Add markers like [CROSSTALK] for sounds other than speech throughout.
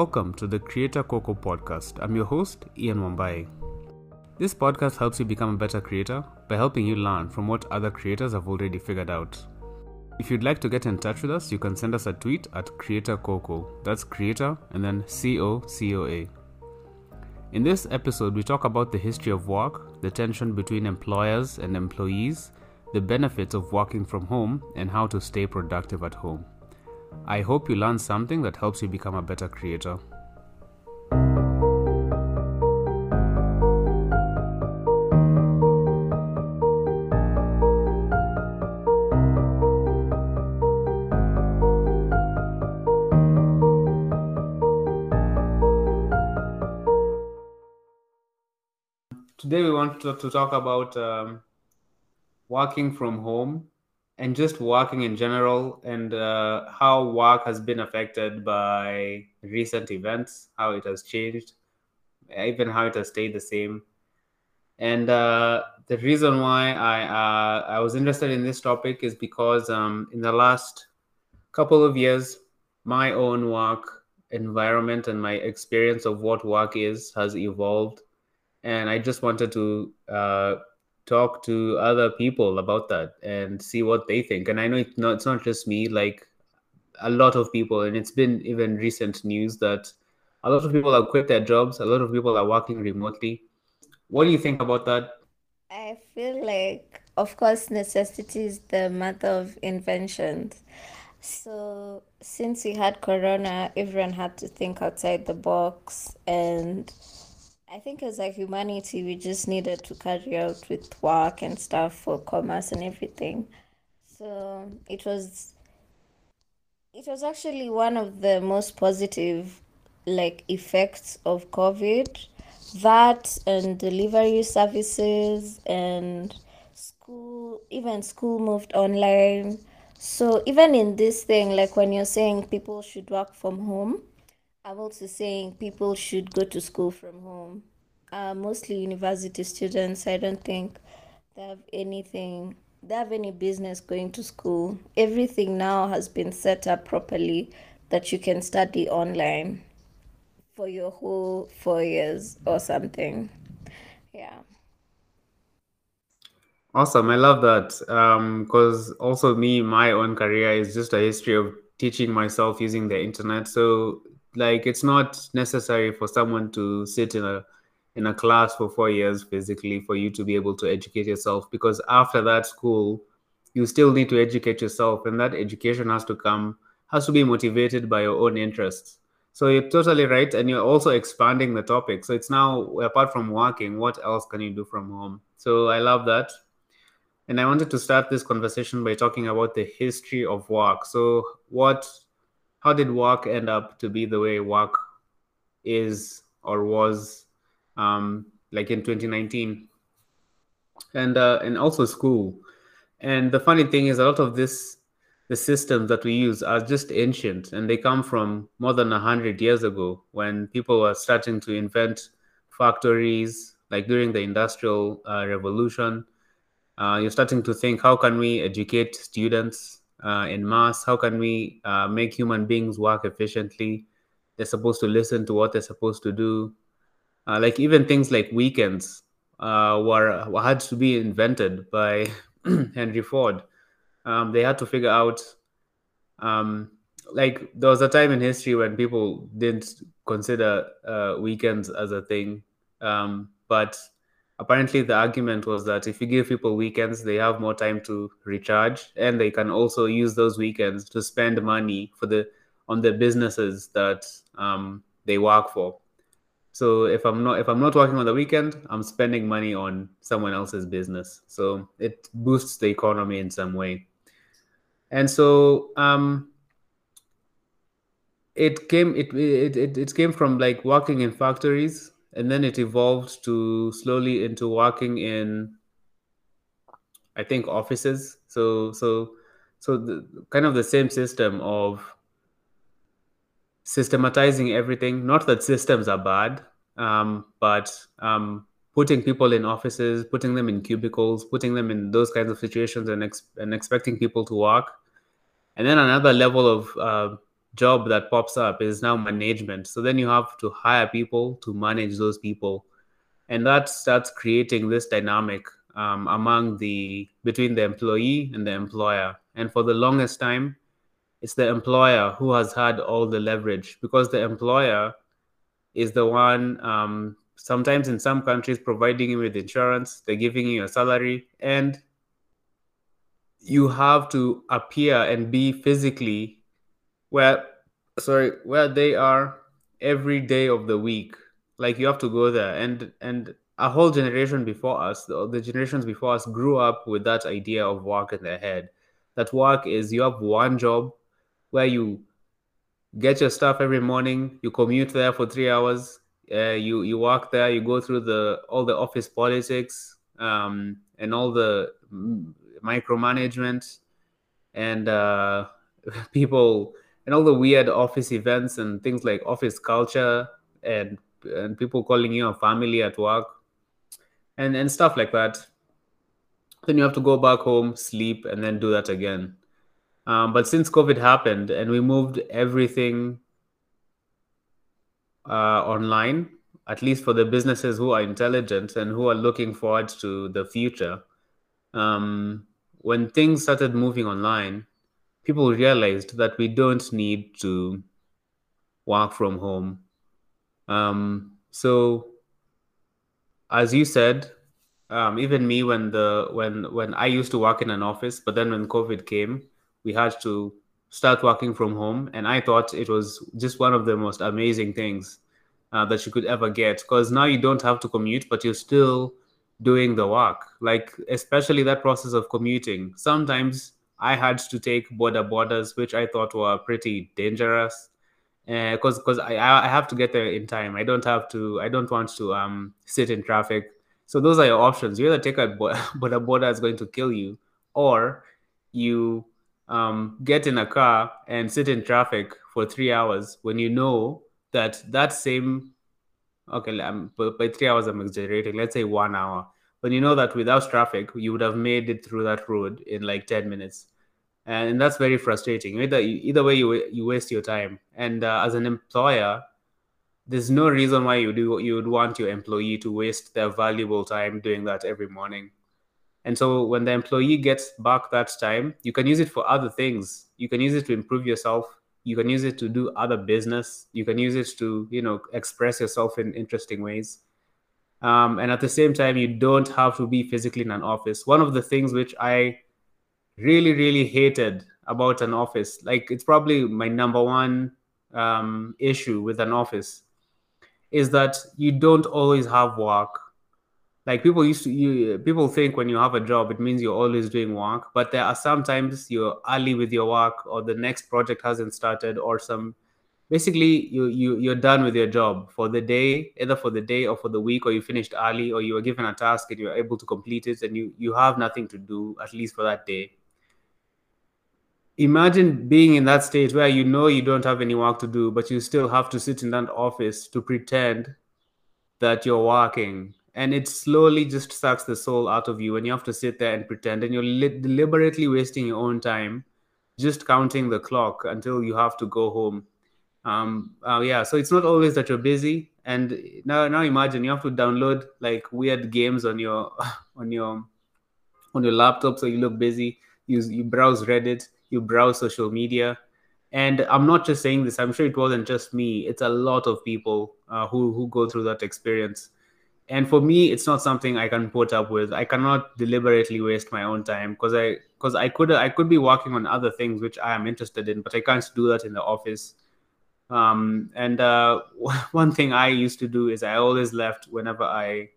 Welcome to the Creator Cocoa podcast. I'm your host, Ian Wambai. This podcast helps you become a better creator by helping you learn from what other creators have already figured out. If you'd like to get in touch with us, you can send us a tweet at Creator Cocoa. That's Creator and then C O C O A. In this episode, we talk about the history of work, the tension between employers and employees, the benefits of working from home, and how to stay productive at home. I hope you learn something that helps you become a better creator. Today, we want to, to talk about um, working from home and just working in general and uh, how work has been affected by recent events, how it has changed, even how it has stayed the same. And uh, the reason why I uh, I was interested in this topic is because um, in the last couple of years, my own work environment and my experience of what work is has evolved, and I just wanted to uh, talk to other people about that and see what they think. And I know it's not, it's not just me, like a lot of people, and it's been even recent news that a lot of people have quit their jobs, a lot of people are working remotely. What do you think about that? I feel like, of course, necessity is the mother of inventions. So, since we had Corona, everyone had to think outside the box and I think as a humanity, we just needed to carry out with work and stuff for commerce and everything. So it was it was actually one of the most positive like effects of COVID. That and delivery services and school even school moved online. So even in this thing, like when you're saying people should work from home, I'm also saying people should go to school from home. Uh, mostly university students. I don't think they have anything, they have any business going to school. Everything now has been set up properly that you can study online for your whole four years or something. Yeah. Awesome. I love that. Because um, also, me, my own career is just a history of teaching myself using the internet. So, like, it's not necessary for someone to sit in a in a class for four years physically for you to be able to educate yourself because after that school you still need to educate yourself and that education has to come has to be motivated by your own interests. So you're totally right and you're also expanding the topic. So it's now apart from working what else can you do from home? So i love that. And i wanted to start this conversation by talking about the history of work. So what how did work end up to be the way work is or was um, like in 2019 and uh, and also school. And the funny thing is a lot of this the systems that we use are just ancient and they come from more than 100 years ago when people were starting to invent factories like during the industrial uh, revolution. Uh, you're starting to think how can we educate students uh, in mass how can we uh, make human beings work efficiently? They're supposed to listen to what they're supposed to do. Uh, like even things like weekends uh, were had to be invented by [CLEARS THROAT] Henry Ford. Um, they had to figure out um, like there was a time in history when people didn't consider uh, weekends as a thing, um, but apparently the argument was that if you give people weekends, they have more time to recharge, and they can also use those weekends to spend money for the on the businesses that um, they work for. So if I'm not if I'm not working on the weekend, I'm spending money on someone else's business. So it boosts the economy in some way. And so um, it came it, it it it came from like working in factories and then it evolved to slowly into working in I think offices. So so so the kind of the same system of systematizing everything. Not that systems are bad, um, but um, putting people in offices, putting them in cubicles, putting them in those kinds of situations, and ex- and expecting people to work. And then another level of uh, job that pops up is now management. So then you have to hire people to manage those people, and that starts creating this dynamic um, among the between the employee and the employer. And for the longest time, it's the employer who has had all the leverage because the employer is the one um, sometimes in some countries providing you with insurance they're giving you a salary and you have to appear and be physically where sorry where they are every day of the week. Like you have to go there. And and a whole generation before us the, the generations before us grew up with that idea of work in their head. That work is you have one job where you get your stuff every morning you commute there for three hours uh, you you walk there you go through the all the office politics um, and all the micromanagement and uh, [LAUGHS] people and all the weird office events and things like office culture and and people calling you a family at work and and stuff like that. Then you have to go back home sleep and then do that again. Um, but since covid happened and we moved everything uh, online at least for the businesses who are intelligent and who are looking forward to the future um, when things started moving online, people realized that we don't need to work from home. Um, so, as you said, um, even me when the when when I used to work in an office, but then when COVID came, we had to start working from home, and I thought it was just one of the most amazing things uh, that you could ever get. Because now you don't have to commute, but you're still doing the work. Like especially that process of commuting. Sometimes i had to take boda bodas, which i thought were pretty dangerous because uh, because I, I have to get there in time i don't have to i don't want to um sit in traffic so those are your options you either take a boda boda is going to kill you or you um, get in a car and sit in traffic for three hours when you know that that same okay, um, by three hours I'm exaggerating. Let's say one hour. But you know that without traffic, you would have made it through that road in like ten minutes, and that's very frustrating. Either either way, you you waste your time. And uh, as an employer, there's no reason why you do you would want your employee to waste their valuable time doing that every morning. And so when the employee gets back that time, you can use it for other things. You can use it to improve yourself you can use it to do other business you can use it to you know express yourself in interesting ways um, and at the same time you don't have to be physically in an office. One of the things which i really really hated about an office like it's probably my number one um, issue with an office is that you don't always have work. Like people used to you people think when you have a job it means you're always doing work but there are sometimes you're early with your work or the next project hasn't started or some basically you, you you're done with your job for the day either for the day or for the week or you finished early or you were given a task and you're able to complete it and you you have nothing to do at least for that day. Imagine being in that state where you know you don't have any work to do but you still have to sit in that office to pretend that you're working. And it slowly just sucks the soul out of you and you have to sit there and pretend and you're li- deliberately wasting your own time just counting the clock until you have to go home um uh, yeah so it's not always that you're busy. And now now imagine you have to download like weird games on your [LAUGHS] on your on your laptop so you look busy. You you browse reddit you browse social media. And i'm not just saying this i'm sure it wasn't just me. It's a lot of people uh, who who go through that experience. And for me it's not something i can put up with. I cannot deliberately waste my own time because i because i could i could be working on other things which i am interested in but i can't do that in the office um, and uh, [LAUGHS] one thing i used to do is i always left whenever i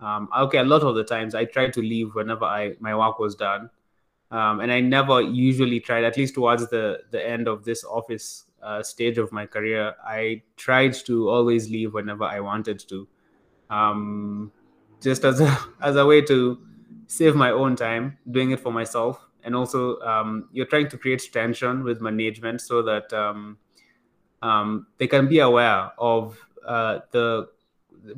um, okay a lot of the times i tried to leave whenever i my work was done. Um, and i never usually tried at least towards the the end of this office uh, stage of my career i tried to always leave whenever i wanted to. Um, just as a, [LAUGHS] as a way to save my own time doing it for myself. And also um, you're trying to create tension with management so that um, they can be aware of uh, the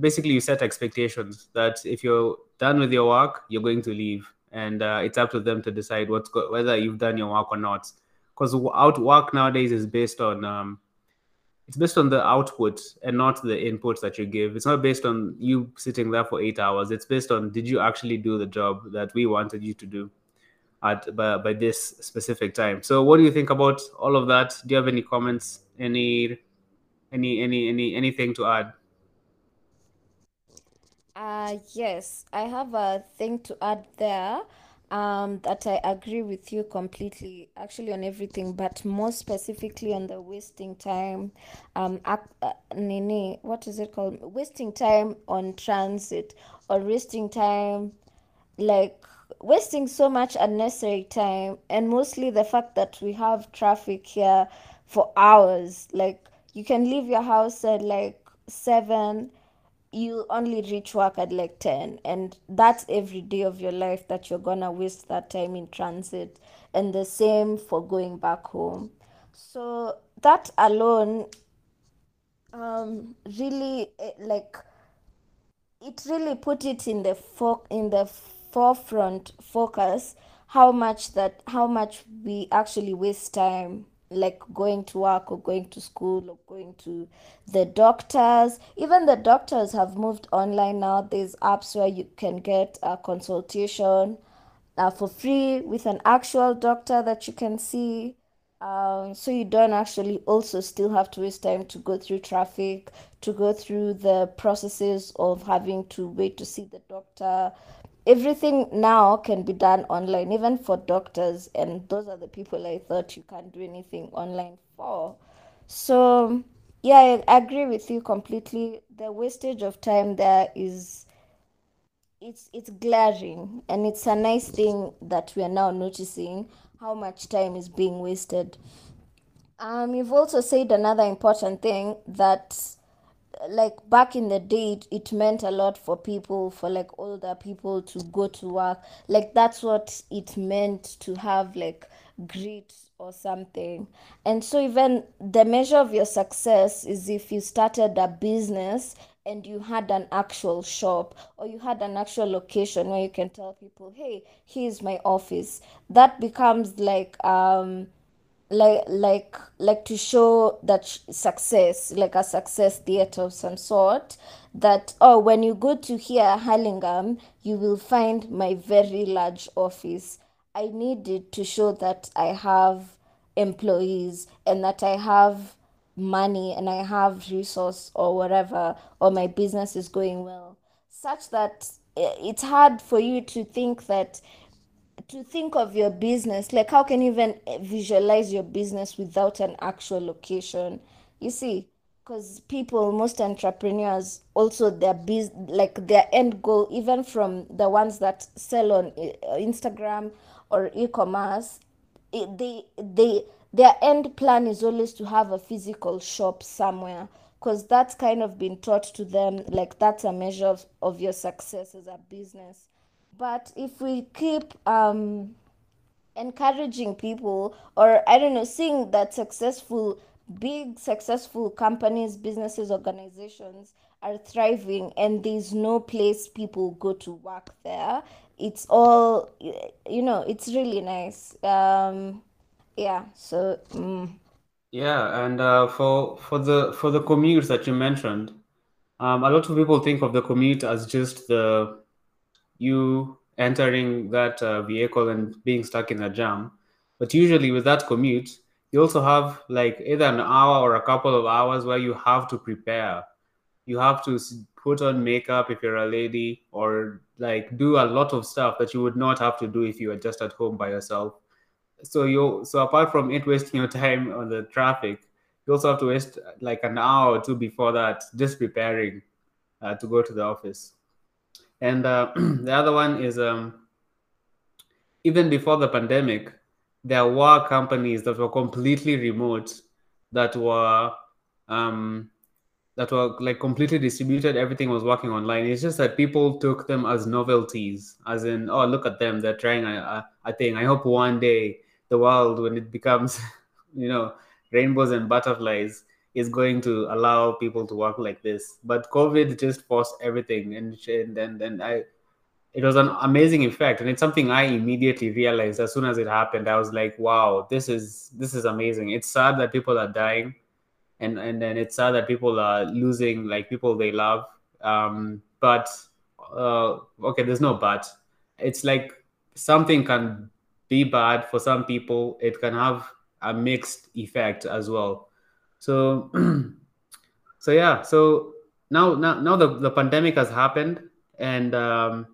basically you set expectations that if you're done with your work you're going to leave and uh, it's up to them to decide what's go- whether you've done your work or not because out work nowadays is based on um, it's based on the output and not the inputs that you give. It's not based on you sitting there for eight hours. It's based on did you actually do the job that we wanted you to do at by, by this specific time. So what do you think about all of that? Do you have any comments? Any any any any anything to add? Uh yes, I have a thing to add there. Um, that I agree with you completely, actually on everything, but more specifically on the wasting time. Um, uh, nini, what is it called? Wasting time on transit or wasting time, like wasting so much unnecessary time, and mostly the fact that we have traffic here for hours. Like you can leave your house at like seven you only reach work at like 10 and that's every day of your life that you're gonna waste that time in transit. And the same for going back home. So that alone um really eh, like it really put it in the fo- in the forefront focus how much that how much we actually waste time like going to work or going to school or going to the doctors. Even the doctors have moved online now. There's apps where you can get a consultation uh, for free with an actual doctor that you can see. Um, so you don't actually also still have to waste time to go through traffic, to go through the processes of having to wait to see the doctor, everything now can be done online, even for doctors, and those are the people I thought you can't do anything online for. So, yeah, I agree with you completely. The wastage of time there is it's it's glaring and it's a nice thing that we are now noticing how much time is being wasted. Um, you've also said another important thing that like back in the day it, meant a lot for people for like older people to go to work. Like that's what it meant to have like grit or something. And so even the measure of your success is if you started a business and you had an actual shop or you had an actual location where you can tell people hey here's my office. That becomes like um like like like to show that success like a success theater of some sort that oh when you go to here Hurlingham you will find my very large office. I needed to show that i have employees and that i have money and i have resource or whatever or my business is going well. Such that eh, it's hard for you to think that to think of your business like how can you even visualize your business without an actual location? You see because people most entrepreneurs also their biz like their end goal even from the ones that sell on eh, instagram or e-commerce they they their end plan is always to have a physical shop somewhere because that's kind of been taught to them like that's a measure of, of your success as a business but if we keep um, encouraging people, or I don't know, seeing that successful, big successful companies, businesses, organizations are thriving and there's no place people go to work there, it's all, you know, it's really nice. Um, yeah, so. Mm. Yeah, and uh, for for the for the commutes that you mentioned, um, a lot of people think of the commute as just the you entering that uh, vehicle and being stuck in a jam. But usually with that commute, you also have like either an hour or a couple of hours where you have to prepare. You have to put on makeup if you're a lady or like do a lot of stuff that you would not have to do if you were just at home by yourself. So you so apart from it wasting your [LAUGHS] time on the traffic, you also have to waste like an hour or two before that just preparing uh, to go to the office. And uh, [CLEARS THROAT] the other one is um, even before the pandemic, there were companies that were completely remote that were um, that were like completely distributed. Everything was working online. It's just that people took them as novelties, as in, oh, look at them, they're trying a, a, a thing. I hope one day the world, when it becomes, [LAUGHS] you know, rainbows and butterflies, is going to allow people to work like this. But COVID just forced everything, and and and, and I, it was an amazing effect and it's something i immediately realized as soon as it happened. I was like wow this is this is amazing. It's sad that people are dying and and then it's sad that people are losing like people they love. Um but uh okay there's no but. It's like something can be bad for some people. It can have a mixed effect as well so [CLEARS THROAT] so yeah so now now, now the, the pandemic has happened and um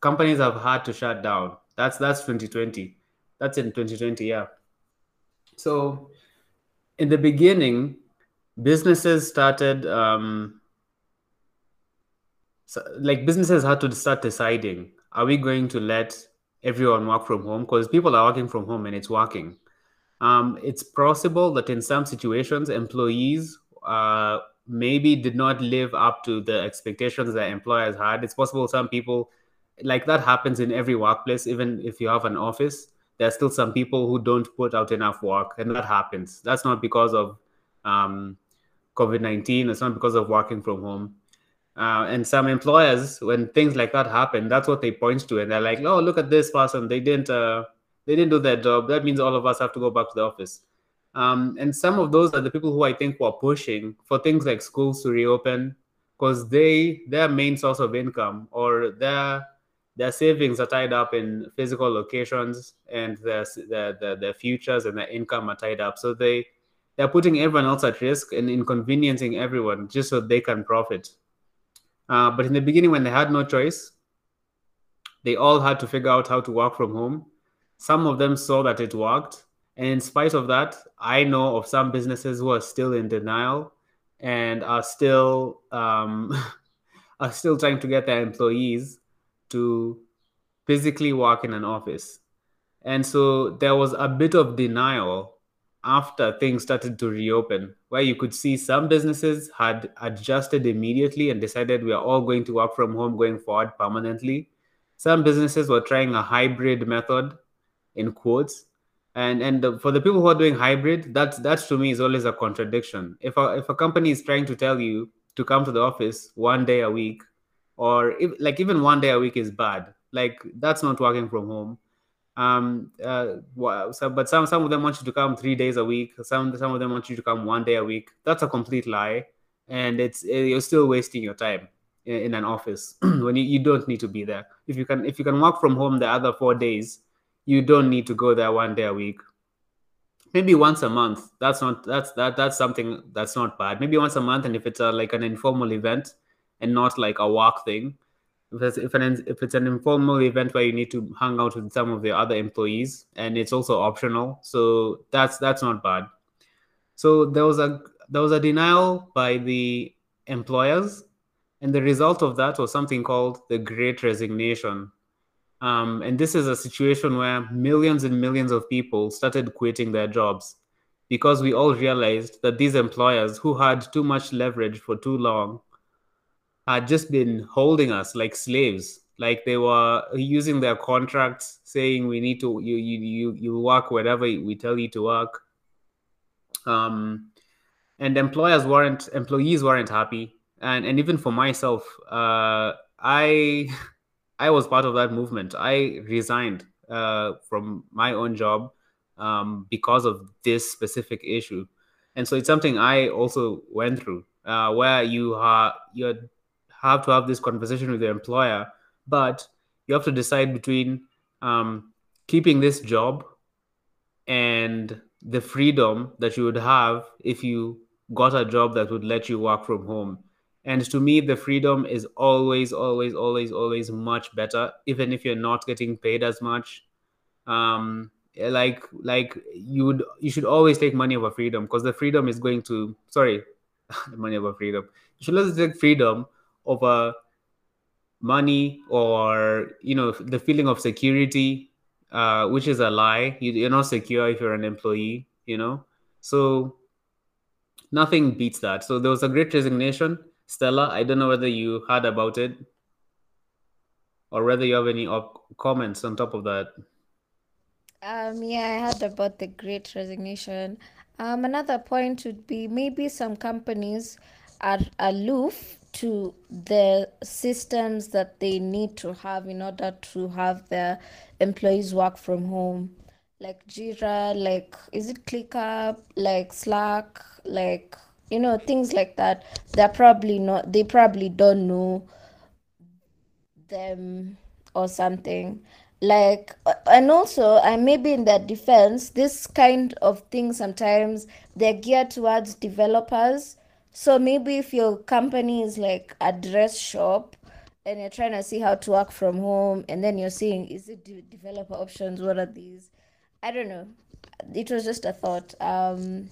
companies have had to shut down. That's that's 2020. That's in 2020, yeah. So in the beginning, businesses started um, so, like businesses had to start deciding: Are we going to let everyone work from home? Because people are working from home and it's working. Um, it's possible that in some situations, employees uh, maybe did not live up to the expectations that employers had. It's possible some people like that happens in every workplace even if you have an office there are still some people who don't put out enough work and that happens that's not because of um, covid-19 it's not because of working from home uh, and some employers when things like that happen that's what they point to and they're like oh look at this person they didn't uh, they didn't do their job that means all of us have to go back to the office um, and some of those are the people who i think were pushing for things like schools to reopen because they their main source of income or their their savings are tied up in physical locations and their, their, their, futures and their income are tied up. So they, they're putting everyone else at risk and inconveniencing everyone just so they can profit. Uh, but in the beginning, when they had no choice, they all had to figure out how to work from home. Some of them saw that it worked. And in spite of that, I know of some businesses who are still in denial and are still um, [LAUGHS] are still trying to get their employees to physically work in an office. And so there was a bit of denial after things started to reopen, where you could see some businesses had adjusted immediately and decided we are all going to work from home going forward permanently. Some businesses were trying a hybrid method, in quotes. And and the, for the people who are doing hybrid, that's that's to me is always a contradiction. If a if a company is trying to tell you to come to the office one day a week or if, like even one day a week is bad like that's not working from home. Um uh so, but some some of them want you to come three days a week. Some some of them want you to come one day a week. That's a complete lie. And it's eh, you're still wasting your time in, in an office [CLEARS THROAT] when you, you don't need to be there. If you can if you can work from home the other four days you don't need to go there one day a week maybe once a month that's not that's that that's something that's not bad maybe once a month and if it's a, like an informal event and not like a work thing. If it's, if, an, if it's an informal event where you need to hang out with some of the other employees and it's also optional, so that's that's not bad. So there was a there was a denial by the employers, and the result of that was something called the Great Resignation. Um, and this is a situation where millions and millions of people started quitting their jobs because we all realized that these employers who had too much leverage for too long had just been holding us like slaves like they were using their contracts saying we need to you you you, you work wherever we tell you to work. Um and employers weren't employees weren't happy. And and even for myself uh i [LAUGHS] i was part of that movement i resigned uh from my own job um because of this specific issue and so it's something i also went through uh where you are you're have to have this conversation with your employer, but you have to decide between um, keeping this job and the freedom that you would have if you got a job that would let you work from home. And to me, the freedom is always, always, always, always much better, even if you're not getting paid as much. Um, like, like you would, you should always take money over freedom because the freedom is going to, sorry, [LAUGHS] money over freedom. You should always take freedom over money or you know the feeling of security uh, which is a lie you, are not secure if you're an employee you know so nothing beats that so there was a great resignation stella i don't know whether you heard about it or whether you have any comments on top of that. Um yeah i heard about the great resignation. Um another point would be maybe some companies are aloof to the systems that they need to have in order to have their employees work from home. Like jira like is it clickup like slack like you know things like that they're probably not they probably don't know them or something. Like and also i maybe in their defense this kind of thing sometimes they're geared towards developers. So maybe if your company is like a dress shop and you're trying to see how to work from home and then you're seeing is it de- developer options what are these? I don't know. It was just a thought. Um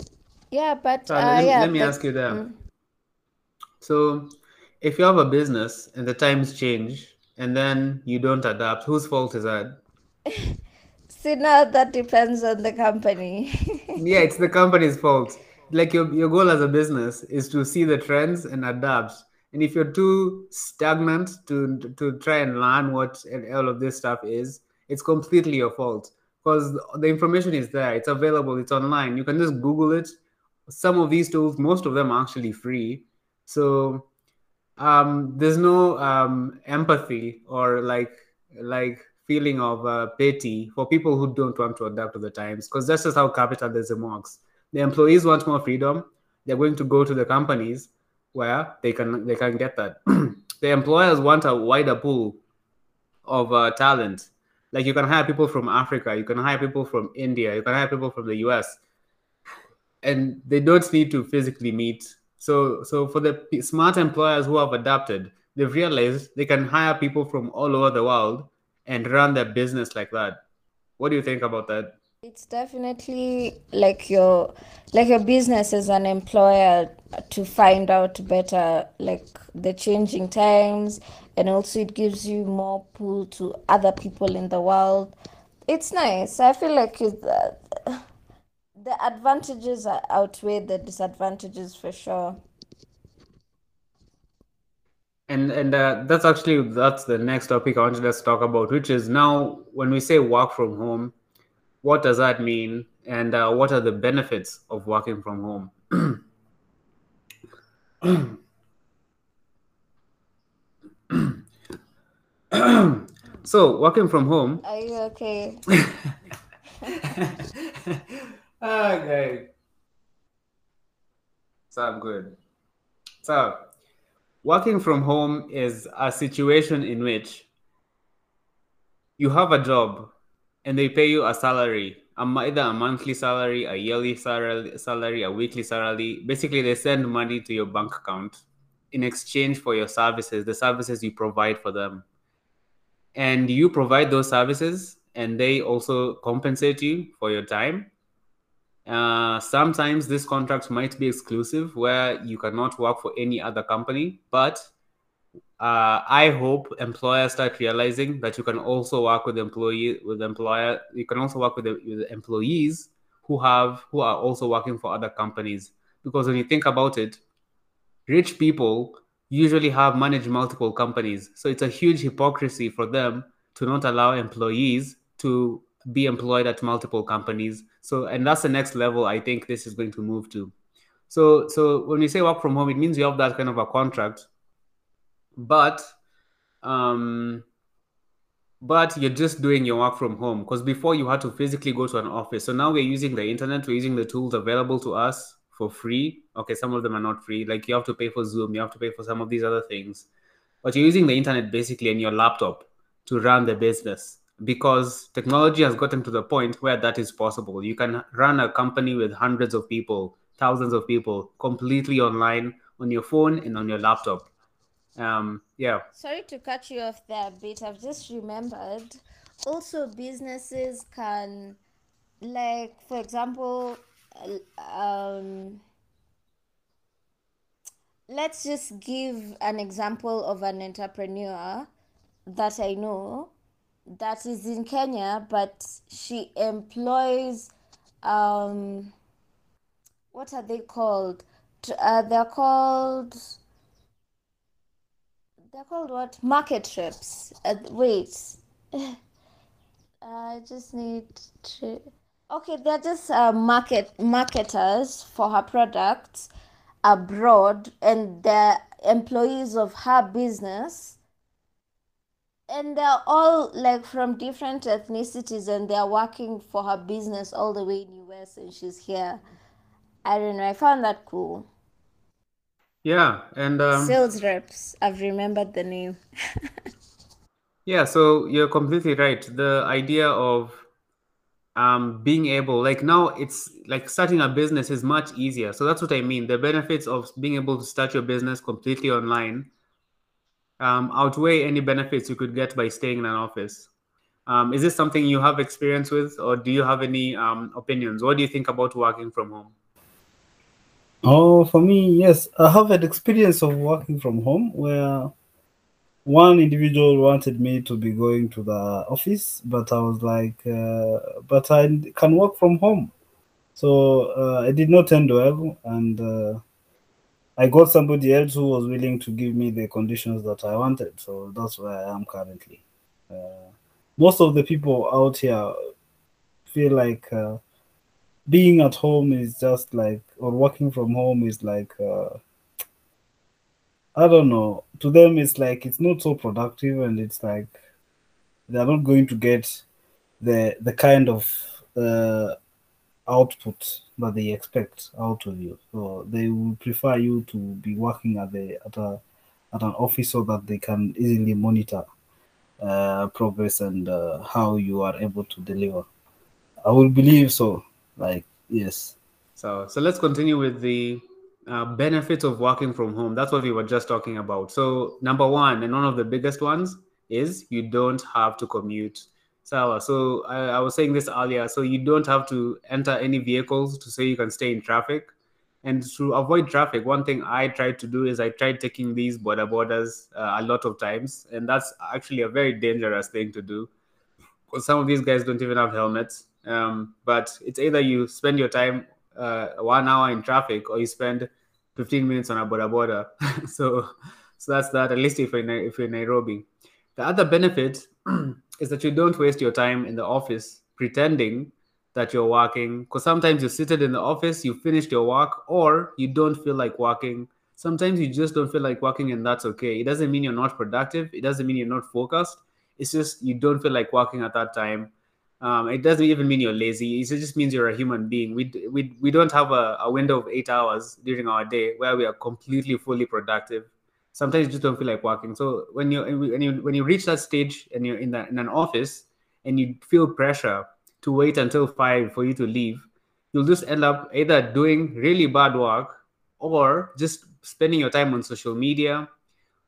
yeah but uh, let, yeah let me but ask you that. mm, So if you have a business and the times change and then you don't adapt, whose fault is that? [LAUGHS] see now that depends on the company [LAUGHS] Yeah, it's the company's fault. Like your your goal as a business is to see the trends and adapt. And if you're too stagnant to to try and learn what and all of this stuff is, it's completely your fault. Because the information is there, it's available, it's online. You can just Google it. Some of these tools, most of them are actually free. So um there's no um empathy or like like feeling of uh, pity for people who don't want to adapt to the times because that's just how capitalism works. The employees want more freedom. They're going to go to the companies where they can they can get that. [CLEARS THROAT] The employers want a wider pool of uh, talent. Like you can hire people from africa you can hire people from india you can hire people from the us and they don't need to physically meet. So, so for the smart employers who have adapted, they've realized they can hire people from all over the world and run their business like that. What do you think about that? It's definitely like your like your business as an employer to find out better like the changing times and also it gives you more pull to other people in the world. It's nice. I feel like it, uh, the advantages outweigh the disadvantages for sure. And and uh, that's actually that's the next topic I wanted us to talk about, which is now when we say work from home, what does that mean, and uh, what are the benefits of working from home? [CLEARS THROAT] so working from home Are you okay? [LAUGHS] [LAUGHS] okay. So I'm good. So working from home is a situation in which you have a job and they pay you a salary, either a monthly salary, a yearly salary, a weekly salary. Basically, they send money to your bank account in exchange for your services, the services you provide for them and you provide those services and they also compensate you for your time uh, sometimes these contracts might be exclusive where you cannot work for any other company but uh, i hope employers start realizing that you can also work with employee with employer you can also work with, the, with employees who have who are also working for other companies because when you think about it rich people usually have managed multiple companies. So it's a huge hypocrisy for them to not allow employees to be employed at multiple companies. So and that's the next level I think this is going to move to. So so when we say work from home, it means you have that kind of a contract, but um but you're just doing your work from home because before you had to physically go to an office. So now we're using the internet, we're using the tools available to us for free. Okay, some of them are not free. Like you have to pay for Zoom, you have to pay for some of these other things. But you're using the internet basically and your laptop to run the business because technology has gotten to the point where that is possible. You can run a company with hundreds of people, thousands of people completely online on your phone and on your laptop. Um, yeah. Sorry to cut you off there a bit. I've just remembered. Also, businesses can, like, for example, um, let's just give an example of an entrepreneur that I know that is in Kenya, but she employs, um, what are they called? Uh, they're called they're called what? Market trips. Uh, wait, [LAUGHS] I just need to. Okay, they're just uh, market marketers for her products, abroad and they're employees of her business and they're all like from different ethnicities and they're working for her business all the way in the US and she's here. I don't know. I found that cool. Yeah, and um, Sales reps. I've remembered the name. [LAUGHS] yeah, so you're completely right. The idea of um being able like now it's like starting a business is much easier. So that's what I mean. The benefits of being able to start your business completely online um, outweigh any benefits you could get by staying in an office. Um, is this something you have experience with, or do you have any um, opinions? What do you think about working from home? Oh, for me, yes, I have an experience of working from home where one individual wanted me to be going to the office, but I was like, uh, but I can work from home. So uh, I did not end well, and uh, I got somebody else who was willing to give me the conditions that I wanted. So that's where I am currently. Uh, most of the people out here feel like uh, being at home is just like, or working from home is like, uh, I don't know. To them, it's like it's not so productive, and it's like they're not going to get the the kind of uh, output that they expect out of you. So they will prefer you to be working at the at a at an office so that they can easily monitor uh, progress and uh, how you are able to deliver. I will believe so. Like yes. So so let's continue with the uh, benefits of working from home. That's what we were just talking about. So number one, and one of the biggest ones is you don't have to commute Sawa. So I, I, was saying this earlier. So you don't have to enter any vehicles to say you can stay in traffic. And to avoid traffic, one thing I tried to do is I tried taking these boda bodas uh, a lot of times, and that's actually a very dangerous thing to do. Because some of these guys don't even have helmets. Um, but it's either you spend your time uh, one hour in traffic or you spend 15 minutes on a boda boda. [LAUGHS] so, so that's that. At least if you're in, if you're in Nairobi. The other benefit [CLEARS THROAT] is that you don't waste your time in the office pretending that you're working. Because sometimes you're seated in the office, you finished your work, or you don't feel like working. Sometimes you just don't feel like working, and that's okay. It doesn't mean you're not productive. It doesn't mean you're not focused. It's just you don't feel like working at that time. Um, it doesn't even mean you're lazy. It just means you're a human being. We we, we don't have a, a window of eight hours during our day where we are completely fully productive sometimes you just don't feel like walking. So when you when you when you reach that stage and you're in that in an office and you feel pressure to wait until five for you to leave, you'll just end up either doing really bad work or just spending your time on social media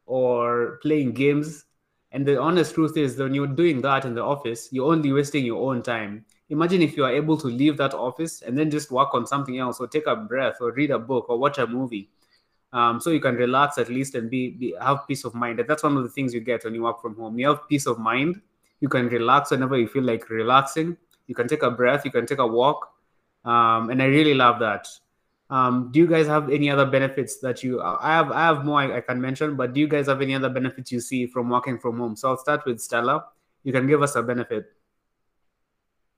or playing games. And the honest truth is, when you're doing that in the office, you're only wasting your own time. Imagine if you are able to leave that office and then just work on something else, or take a breath, or read a book, or watch a movie um, so you can relax at least and be, be have peace of mind. That's one of the things you get when you work from home. You have peace of mind. You can relax whenever you feel like relaxing. You can take a breath. You can take a walk, um, and I really love that. Um, do you guys have any other benefits that you? I have. I have more I, I, can mention, but do you guys have any other benefits you see from working from home? So I'll start with Stella. You can give us a benefit,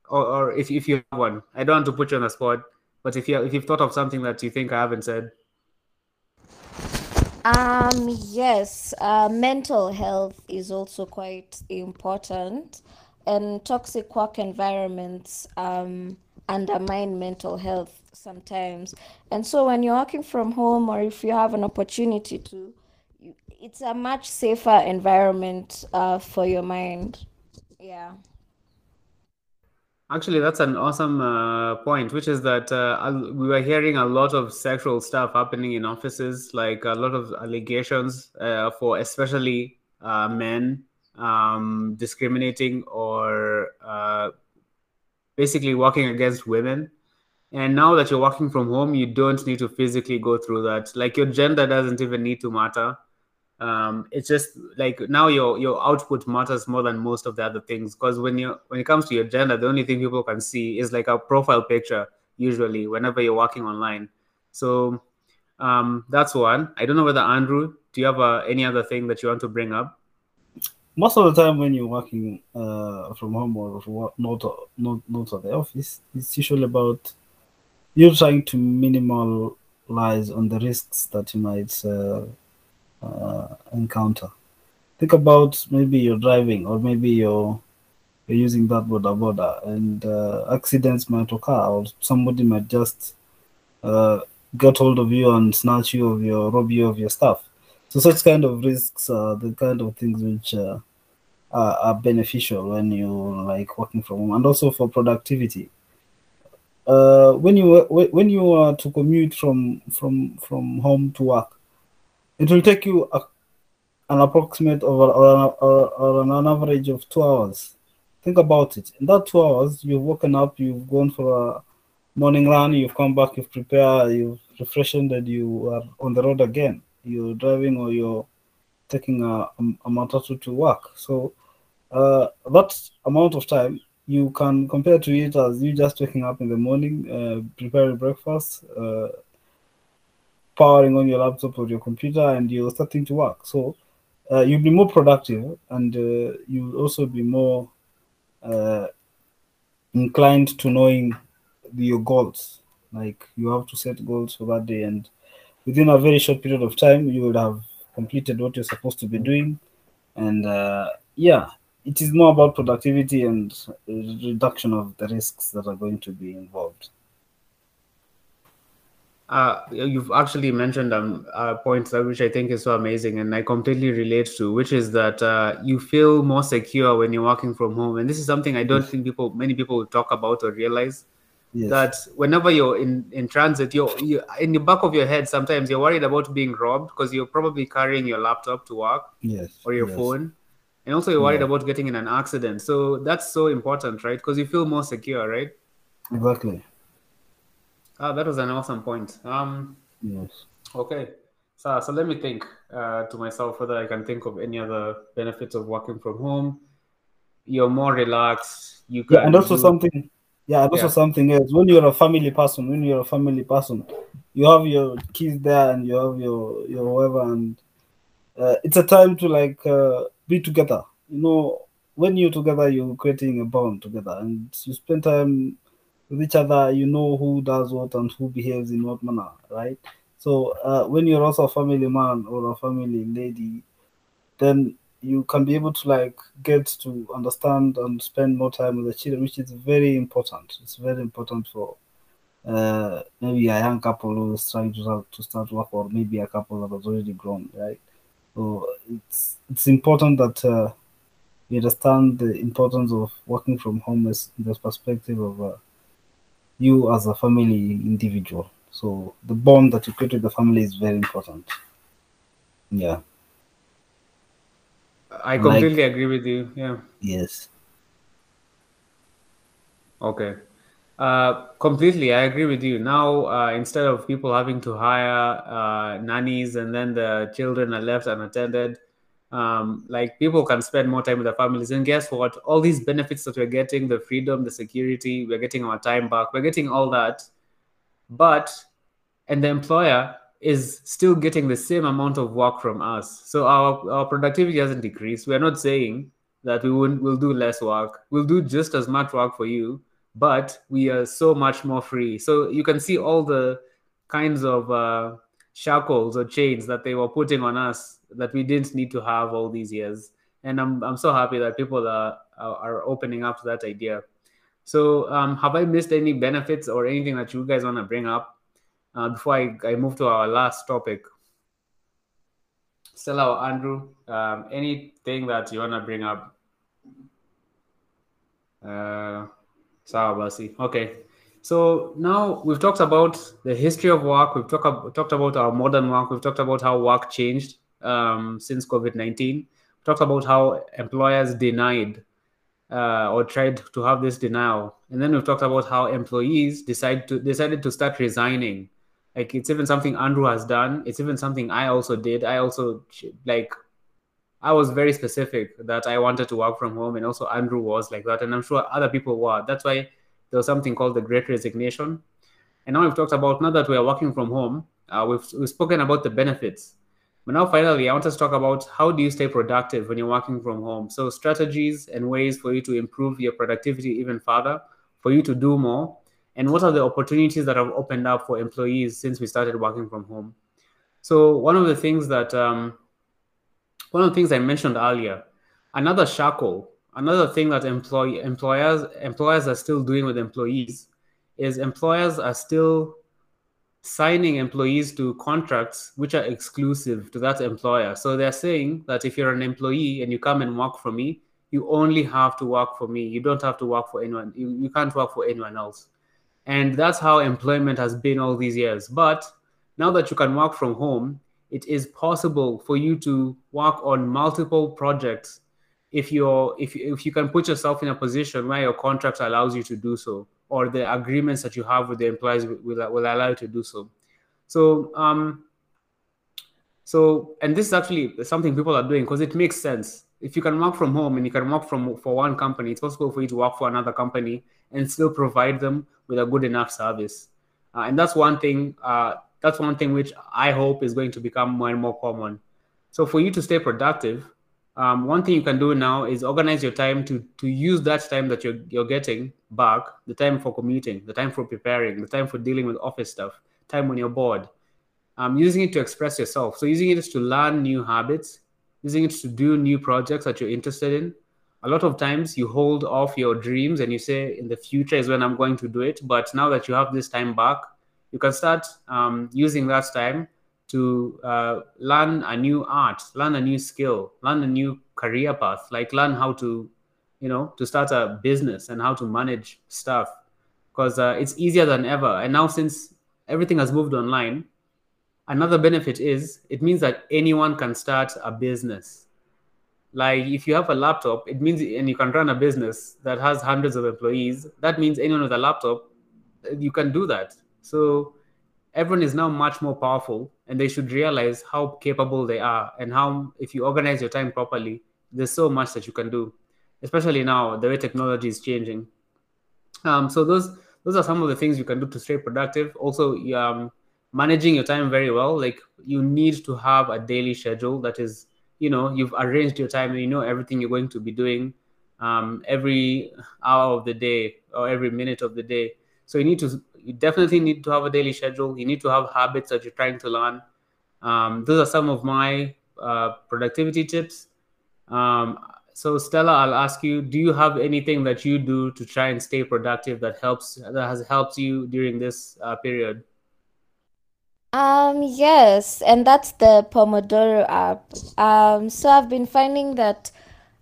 or, or if if you have one. I don't want to put you on the spot, but if you if you've thought of something that you think I haven't said. Um, yes, uh, mental health is also quite important, and toxic work environments um, undermine mental health sometimes. And so, when you're working from home, or if you have an opportunity to, it's a much safer environment uh, for your mind. Yeah. Actually, that's an awesome uh, point, which is that uh, we were hearing a lot of sexual stuff happening in offices, like a lot of allegations uh, for especially uh, men um, discriminating or uh, basically working against women. And now that you're working from home, you don't need to physically go through that. Like your gender doesn't even need to matter um, it's just like now your your output matters more than most of the other things because when you when it comes to your gender the only thing people can see is like a profile picture usually whenever you're working online. So um, that's one. I don't know whether andrew do you have uh, any other thing that you want to bring up? Most of the time when you're working uh, from home or not, not not at the office it's usually about you trying to minimal lies on the risks that you might uh, uh, encounter. Think about maybe you're driving or maybe you're you're using that boda boda and uh, accidents might occur or somebody might just uh, get hold of you and snatch you of your rob you of your stuff. So such kind of risks are the kind of things which uh, are, are beneficial when you like working from home and also for productivity. Uh, when you when you are to commute from from from home to work, it will take you a, an approximate or, or, or, or an average of two hours. Think about it. In that two hours, you've woken up, you've gone for a morning run, you've come back, you've prepared, you've refreshed, and you are on the road again. You're driving or you're taking a, a, a matatu to work. So uh, that amount of time you can compare to it as you just waking up in the morning, uh, preparing breakfast, uh, powering on your laptop or your computer, and you're starting to work. So uh, you'll be more productive, and uh, you'll also be more uh, inclined to knowing your goals. Like you have to set goals for that day, and within a very short period of time, you will have completed what you're supposed to be doing. And uh, yeah, it is more about productivity and reduction of the risks that are going to be involved. Uh, you've actually mentioned um, a point that which I think is so amazing, and I completely relate to, which is that uh, you feel more secure when you're working from home, and this is something I don't yes. think people, many people, talk about or realize. Yes. That whenever you're in, in transit, you're, you in the back of your head. Sometimes you're worried about being robbed because you're probably carrying your laptop to work, yes, or your yes. phone, and also you're worried yeah. about getting in an accident. So that's so important, right? Because you feel more secure, right? Exactly. Ah, that was an awesome point. Um, yes. Okay. So, so let me think uh, to myself whether I can think of any other benefits of working from home. You're more relaxed. You can. Yeah, and also do... something. Yeah, and also yeah. something else. When you're a family person, when you're a family person, you have your kids there and you have your your whoever, and uh, it's a time to like uh, be together. You know, when you're together, you're creating a bond together, and you spend time with each other, you know who does what and who behaves in what manner, right? So uh, when you're also a family man or a family lady, then you can be able to like get to understand and spend more time with the children, which is very important. It's very important for uh, maybe a young couple who is trying to start, to start work, or maybe a couple that has already grown, right? So it's it's important that uh, you understand the importance of working from home as the perspective of uh, you as a family individual. So the bond that you create with the family is very important. Yeah. I completely like, agree with you. Yeah. Yes. Okay. Uh, completely, I agree with you. Now, uh, instead of people having to hire uh, nannies and then the children are left unattended, um, like people can spend more time with their families. And guess what? All these benefits that we're getting the freedom, the security, we're getting our time back, we're getting all that. But, and the employer is still getting the same amount of work from us. So our, our productivity hasn't decreased. We're not saying that we will we'll do less work. We'll do just as much work for you, but we are so much more free. So you can see all the kinds of uh, shackles or chains that they were putting on us that we didn't need to have all these years. And I'm, I'm so happy that people are, are opening up to that idea. So, um, have I missed any benefits or anything that you guys want to bring up uh, before I, I move to our last topic? Stella or Andrew, um, anything that you want to bring up? Uh, Basi. Okay. So now we've talked about the history of work. We've talked talked about our modern work. We've talked about how work changed um, since COVID 19. We Talked about how employers denied uh, or tried to have this denial. And then we've talked about how employees decide to decided to start resigning. Like it's even something Andrew has done. It's even something I also did. I also like I was very specific that I wanted to work from home, and also Andrew was like that, and I'm sure other people were. That's why there was something called the Great Resignation. And now we've talked about now that we are working from home, uh, we've we've spoken about the benefits. But now, finally, I want us to talk about how do you stay productive when you're working from home. So, strategies and ways for you to improve your productivity even further, for you to do more, and what are the opportunities that have opened up for employees since we started working from home. So one of the things that um, one of the things I mentioned earlier, another shackle, another thing that employ, employers employers are still doing with employees is employers are still signing employees to contracts which are exclusive to that employer. So they're saying that if you're an employee and you come and work for me, you only have to work for me. You don't have to work for anyone. You, you can't work for anyone else. And that's how employment has been all these years. But now that you can work from home, it is possible for you to work on multiple projects if you're if, if you can put yourself in a position where your contract allows you to do so or the agreements that you have with the employees will, will allow you to do so. So, um, so, and this is actually something people are doing because it makes sense. If you can work from home and you can work from for one company, it's possible for you to work for another company and still provide them with a good enough service. Uh, and that's one thing. Uh, that's one thing which I hope is going to become more and more common. So for you to stay productive, um, one thing you can do now is organize your time to to use that time that you're you're getting back, the time for commuting, the time for preparing, the time for dealing with office stuff, time when you're bored. Um, using it to express yourself. So using it to learn new habits, using it to do new projects that you're interested in. A lot of times you hold off your dreams and you say, in the future is when I'm going to do it. But now that you have this time back, you can start um, using that time to uh, learn a new art, learn a new skill, learn a new career path, like learn how to, you know, to start a business and how to manage stuff because uh, it's easier than ever. And now, since everything has moved online, another benefit is it means that anyone can start a business. Like if you have a laptop, it means and you can run a business that has hundreds of employees. That means anyone with a laptop, you can do that. So everyone is now much more powerful and they should realize how capable they are and how if you organize your time properly there's so much that you can do especially now the way technology is changing. Um, so those those are some of the things you can do to stay productive. Also um, managing your time very well like you need to have a daily schedule that is you know you've arranged your time and you know everything you're going to be doing um, every hour of the day or every minute of the day. So you need to you definitely need to have a daily schedule. You need to have habits that you're trying to learn. Um, those are some of my uh, productivity tips. Um, so Stella, I'll ask you: Do you have anything that you do to try and stay productive that helps that has helped you during this uh, period? Um, yes, and that's the Pomodoro app. Um, so I've been finding that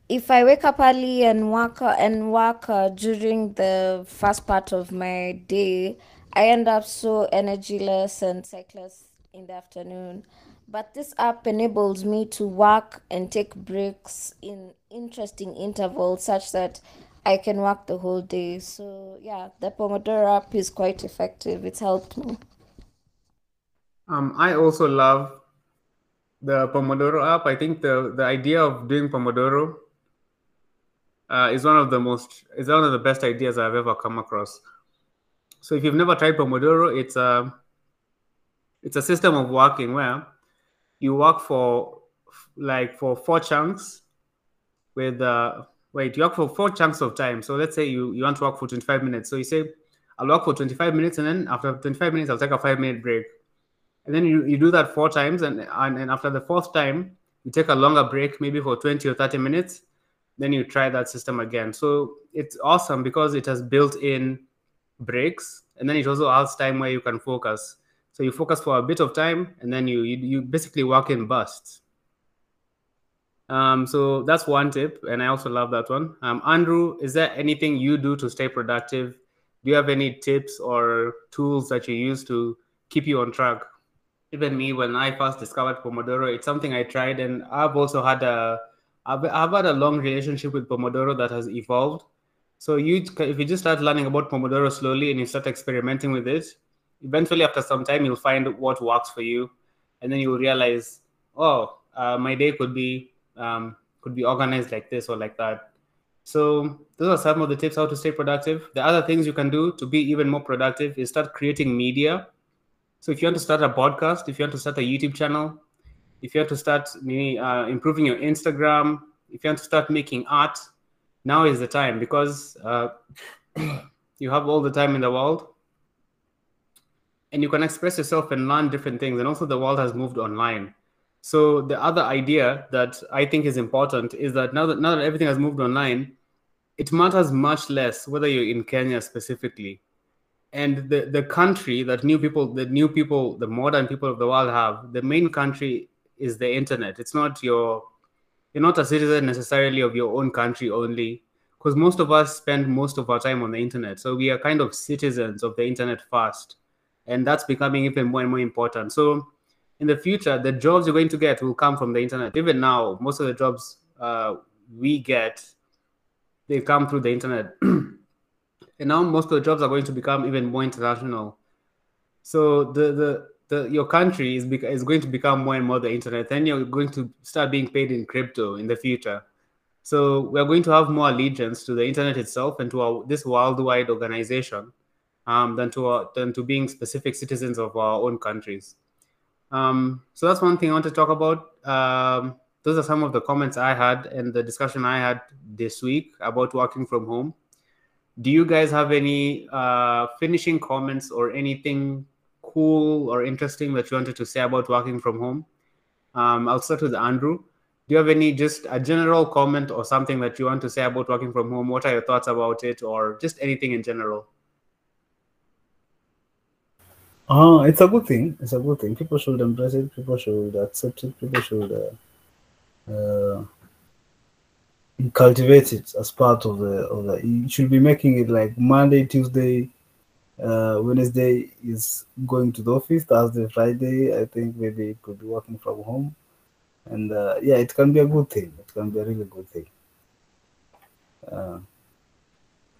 if I wake up early and work and work uh, during the first part of my day, I end up so energyless and sightless in the afternoon. But this app enables me to work and take breaks in interesting intervals such that I can work the whole day. So yeah, the Pomodoro app is quite effective. It's helped me. Um, I also love the Pomodoro app. I think the the idea of doing Pomodoro uh, is one of the most is one of the best ideas I've ever come across. So if you've never tried Pomodoro, it's a it's a system of working where you work for like for four chunks with uh wait you work for four chunks of time. So let's say you, you want to work for 25 minutes. So you say i'll work for 25 minutes and then after 25 minutes i'll take a five minute break. And then you, you do that four times and, and and after the fourth time you take a longer break maybe for 20 or 30 minutes then you try that system again. So it's awesome because it has built in breaks and then it also has time where you can focus. So you focus for a bit of time and then you you, you basically work in bursts. Um, so that's one tip and i also love that one. Um, andrew is there anything you do to stay productive? Do you have any tips or tools that you use to keep you on track? Even me when i first discovered pomodoro it's something i tried and i've also had a I've, I've had a long relationship with pomodoro that has evolved so you, if you just start learning about Pomodoro slowly and you start experimenting with it, eventually after some time you'll find what works for you, and then you'll realize, oh, uh, my day could be um, could be organized like this or like that. So those are some of the tips how to stay productive. The other things you can do to be even more productive is start creating media. So if you want to start a podcast, if you want to start a YouTube channel, if you want to start uh, improving your Instagram, if you want to start making art, now is the time because uh, [CLEARS THROAT] you have all the time in the world and you can express yourself and learn different things. And also, the world has moved online. So the other idea that I think is important is that now that now that everything has moved online, it matters much less whether you're in Kenya specifically. And the, the country that new people, the new people, the modern people of the world have, the main country is the internet. It's not your you're not a citizen necessarily of your own country only. Because most of us spend most of our time on the internet. So we are kind of citizens of the internet first. And that's becoming even more and more important. So in the future, the jobs you're going to get will come from the internet. Even now, most of the jobs uh, we get, they come through the internet. [CLEARS THROAT] and now most of the jobs are going to become even more international. So the the, the your country is is going to become more and more the internet. Then you're going to start being paid in crypto in the future. So we're going to have more allegiance to the internet itself and to our, this worldwide organization um, than to our, than to being specific citizens of our own countries. Um, so that's one thing I want to talk about. Um, those are some of the comments I had and the discussion I had this week about working from home. Do you guys have any uh, finishing comments or anything cool or interesting that you wanted to say about working from home? Um, I'll start with Andrew. Do you have any just a general comment or something that you want to say about working from home? What are your thoughts about it, or just anything in general? Uh, it's a good thing. It's a good thing. People should embrace it. People should accept it. People should uh, uh, cultivate it as part of the of the. You should be making it like Monday, Tuesday, uh, Wednesday is going to the office. Thursday, Friday, I think maybe it could be working from home, and uh, yeah, it can be a good thing. It can be a really good thing. Uh,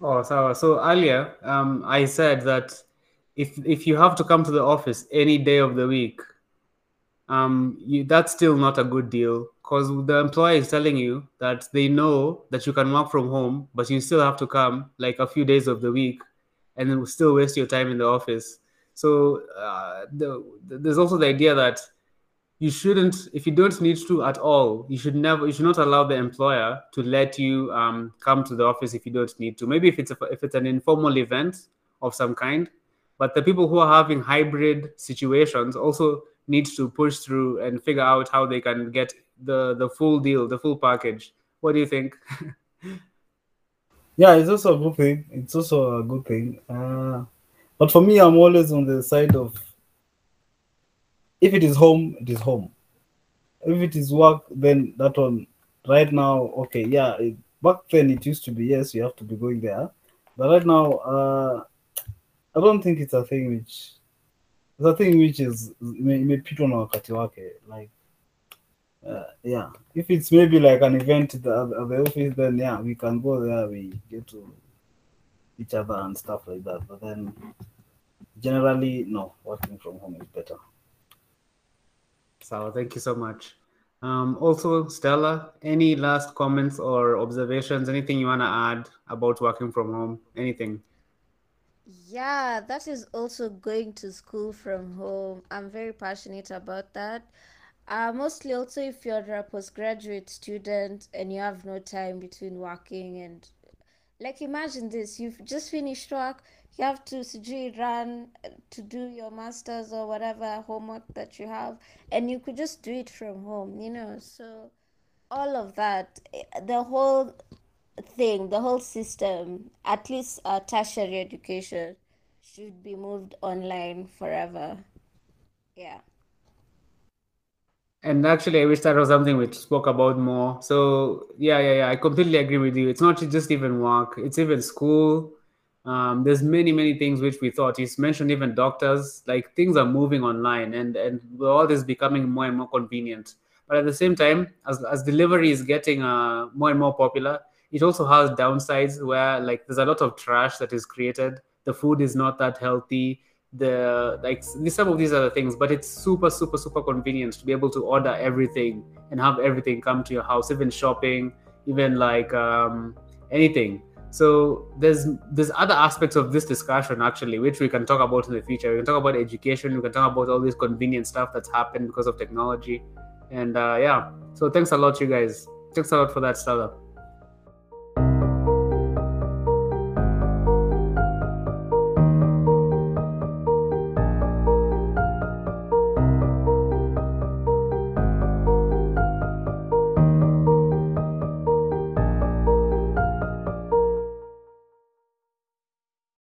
oh, so so earlier, um, I said that if if you have to come to the office any day of the week, um, you, that's still not a good deal because the employer is telling you that they know that you can work from home, but you still have to come like a few days of the week, and then still waste your time in the office. So uh, the, the, there's also the idea that you shouldn't, if you don't need to at all, you should never, you should not allow the employer to let you um, come to the office if you don't need to. Maybe if it's a, if it's an informal event of some kind, but the people who are having hybrid situations also need to push through and figure out how they can get the the full deal the full package what do you think [LAUGHS] yeah it's also a good thing. It's also a good thing. Uh, but for me i'm always on the side of if it is home it is home. If it is work then that one right now okay yeah it, back then it used to be yes you have to be going there. But right now uh I don't think it's a thing which it's a thing which is imepitwa na wakati like uh, yeah if it's maybe like an event at the, at the office then yeah we can go there we get to each other and stuff like that but then generally no working from home is better so thank you so much um, also stella any last comments or observations anything you want to add about working from home anything yeah, that is also going to school from home. I'm very passionate about that. Uh, mostly also if you're a postgraduate student and you have no time between working and like imagine this, you've just finished work, you have to sijui run to do your masters or whatever homework that you have and you could just do it from home, you know. So all of that, eh, the whole thing, the whole system, at least uh, tertiary education, should be moved online forever. Yeah. And actually, I wish that was something we spoke about more. So yeah, yeah, yeah. I completely agree with you. It's not just even work; it's even school. Um, there's many, many things which we thought. You mentioned even doctors. Like things are moving online, and and all this becoming more and more convenient. But at the same time, as as delivery is getting uh, more and more popular, it also has downsides where like there's a lot of trash that is created the food is not that healthy the like some of these other things but it's super super super convenient to be able to order everything and have everything come to your house even shopping even like um, anything. So there's there's other aspects of this discussion actually which we can talk about in the future. We can talk about education we can talk about all this convenient stuff that's happened because of technology. And uh, yeah. So thanks a lot you guys. Thanks a lot for that stella